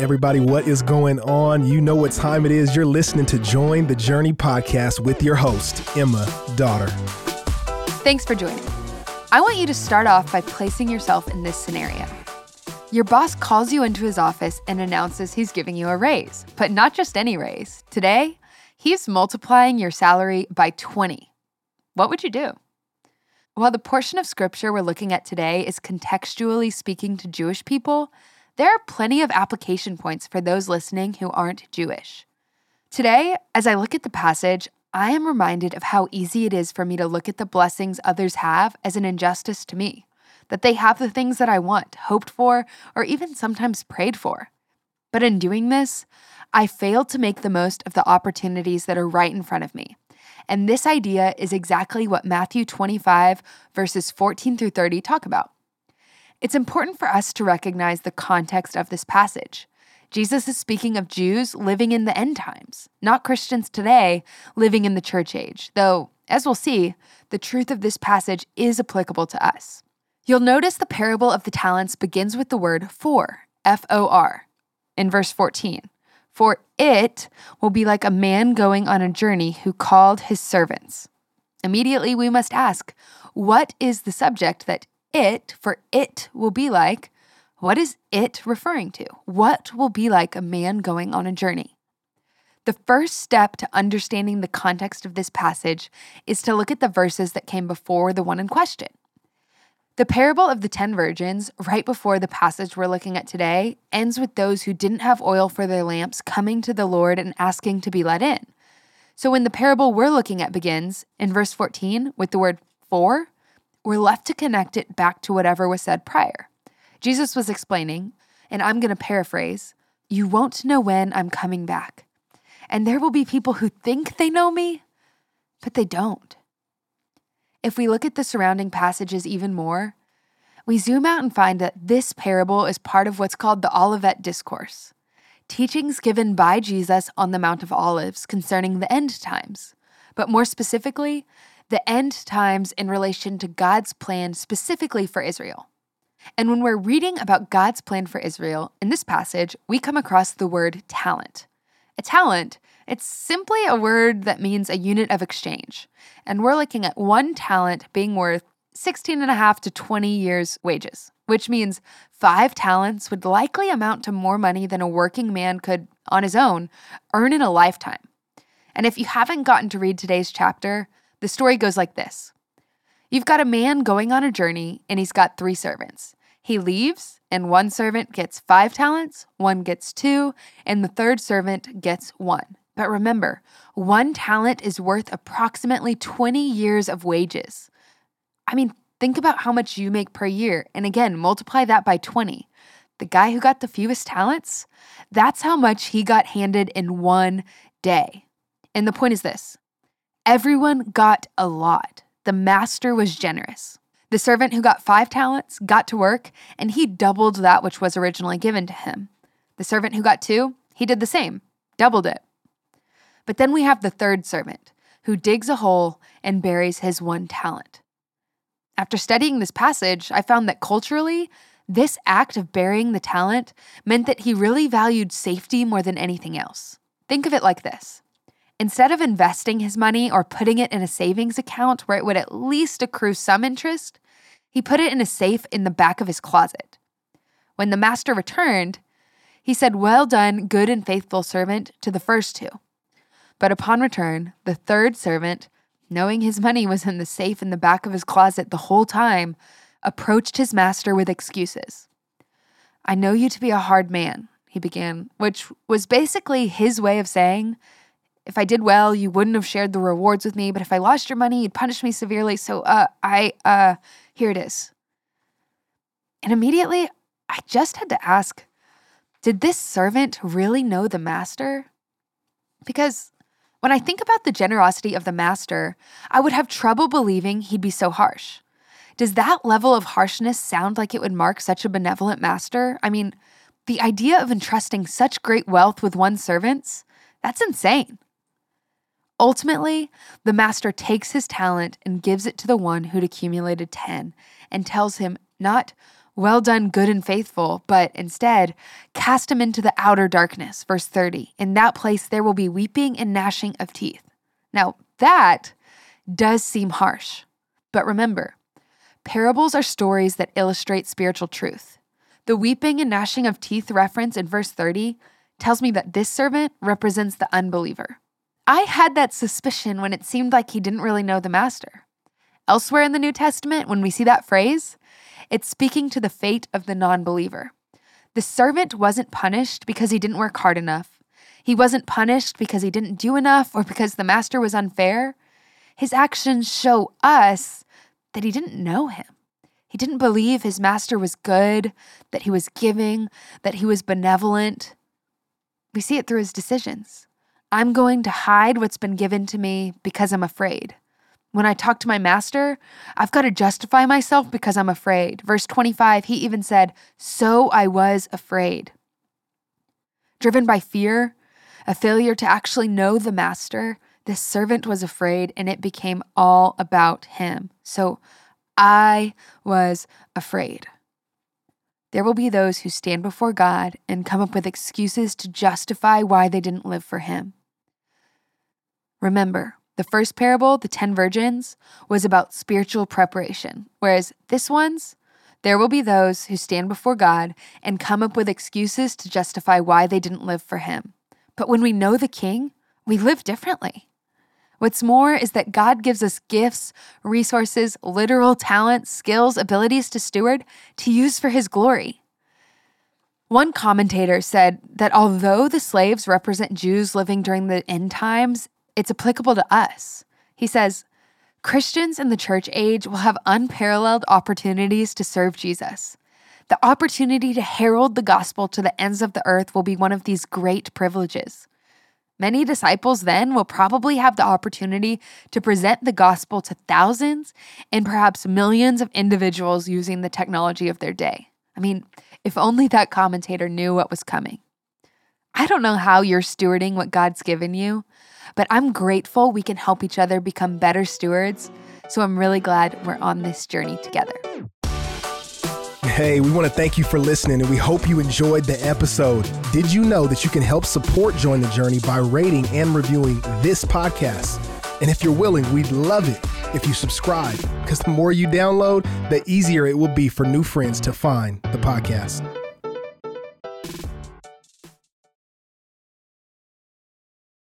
Everybody, what is going on? You know what time it is. You're listening to Join the Journey podcast with your host, Emma Daughter. Thanks for joining. I want you to start off by placing yourself in this scenario. Your boss calls you into his office and announces he's giving you a raise, but not just any raise. Today, he's multiplying your salary by 20. What would you do? While the portion of scripture we're looking at today is contextually speaking to Jewish people, there are plenty of application points for those listening who aren't Jewish. Today, as I look at the passage, I am reminded of how easy it is for me to look at the blessings others have as an injustice to me, that they have the things that I want, hoped for, or even sometimes prayed for. But in doing this, I fail to make the most of the opportunities that are right in front of me. And this idea is exactly what Matthew 25, verses 14 through 30 talk about. It's important for us to recognize the context of this passage. Jesus is speaking of Jews living in the end times, not Christians today living in the church age, though, as we'll see, the truth of this passage is applicable to us. You'll notice the parable of the talents begins with the word for, F O R, in verse 14. For it will be like a man going on a journey who called his servants. Immediately we must ask, what is the subject that it, for it will be like, what is it referring to? What will be like a man going on a journey? The first step to understanding the context of this passage is to look at the verses that came before the one in question. The parable of the ten virgins, right before the passage we're looking at today, ends with those who didn't have oil for their lamps coming to the Lord and asking to be let in. So when the parable we're looking at begins, in verse 14, with the word for, we're left to connect it back to whatever was said prior. Jesus was explaining, and I'm going to paraphrase You won't know when I'm coming back. And there will be people who think they know me, but they don't. If we look at the surrounding passages even more, we zoom out and find that this parable is part of what's called the Olivet Discourse teachings given by Jesus on the Mount of Olives concerning the end times, but more specifically, the end times in relation to God's plan specifically for Israel. And when we're reading about God's plan for Israel, in this passage, we come across the word talent. A talent, it's simply a word that means a unit of exchange. And we're looking at one talent being worth 16 and a half to 20 years' wages, which means five talents would likely amount to more money than a working man could, on his own, earn in a lifetime. And if you haven't gotten to read today's chapter, the story goes like this You've got a man going on a journey, and he's got three servants. He leaves, and one servant gets five talents, one gets two, and the third servant gets one. But remember, one talent is worth approximately 20 years of wages. I mean, think about how much you make per year, and again, multiply that by 20. The guy who got the fewest talents, that's how much he got handed in one day. And the point is this Everyone got a lot. The master was generous. The servant who got five talents got to work, and he doubled that which was originally given to him. The servant who got two, he did the same, doubled it. But then we have the third servant, who digs a hole and buries his one talent. After studying this passage, I found that culturally, this act of burying the talent meant that he really valued safety more than anything else. Think of it like this Instead of investing his money or putting it in a savings account where it would at least accrue some interest, he put it in a safe in the back of his closet. When the master returned, he said, Well done, good and faithful servant, to the first two. But upon return, the third servant, knowing his money was in the safe in the back of his closet the whole time, approached his master with excuses. I know you to be a hard man, he began, which was basically his way of saying, if I did well, you wouldn't have shared the rewards with me, but if I lost your money, you'd punish me severely. So, uh, I, uh, here it is. And immediately, I just had to ask Did this servant really know the master? Because when I think about the generosity of the master, I would have trouble believing he'd be so harsh. Does that level of harshness sound like it would mark such a benevolent master? I mean, the idea of entrusting such great wealth with one servants, that's insane. Ultimately, the master takes his talent and gives it to the one who'd accumulated 10 and tells him not, Well done, good and faithful, but instead, cast him into the outer darkness. Verse 30. In that place there will be weeping and gnashing of teeth. Now, that does seem harsh. But remember, parables are stories that illustrate spiritual truth. The weeping and gnashing of teeth reference in verse 30 tells me that this servant represents the unbeliever. I had that suspicion when it seemed like he didn't really know the master. Elsewhere in the New Testament, when we see that phrase, it's speaking to the fate of the non believer. The servant wasn't punished because he didn't work hard enough. He wasn't punished because he didn't do enough or because the master was unfair. His actions show us that he didn't know him. He didn't believe his master was good, that he was giving, that he was benevolent. We see it through his decisions. I'm going to hide what's been given to me because I'm afraid. When I talk to my master, I've got to justify myself because I'm afraid. Verse 25, he even said, So I was afraid. Driven by fear, a failure to actually know the master, this servant was afraid and it became all about him. So I was afraid. There will be those who stand before God and come up with excuses to justify why they didn't live for him. Remember, the first parable, the 10 virgins, was about spiritual preparation, whereas this one's, there will be those who stand before God and come up with excuses to justify why they didn't live for Him. But when we know the King, we live differently. What's more is that God gives us gifts, resources, literal talents, skills, abilities to steward to use for His glory. One commentator said that although the slaves represent Jews living during the end times, it's applicable to us. He says, Christians in the church age will have unparalleled opportunities to serve Jesus. The opportunity to herald the gospel to the ends of the earth will be one of these great privileges. Many disciples then will probably have the opportunity to present the gospel to thousands and perhaps millions of individuals using the technology of their day. I mean, if only that commentator knew what was coming. I don't know how you're stewarding what God's given you, but I'm grateful we can help each other become better stewards. So I'm really glad we're on this journey together. Hey, we want to thank you for listening and we hope you enjoyed the episode. Did you know that you can help support Join the Journey by rating and reviewing this podcast? And if you're willing, we'd love it if you subscribe because the more you download, the easier it will be for new friends to find the podcast.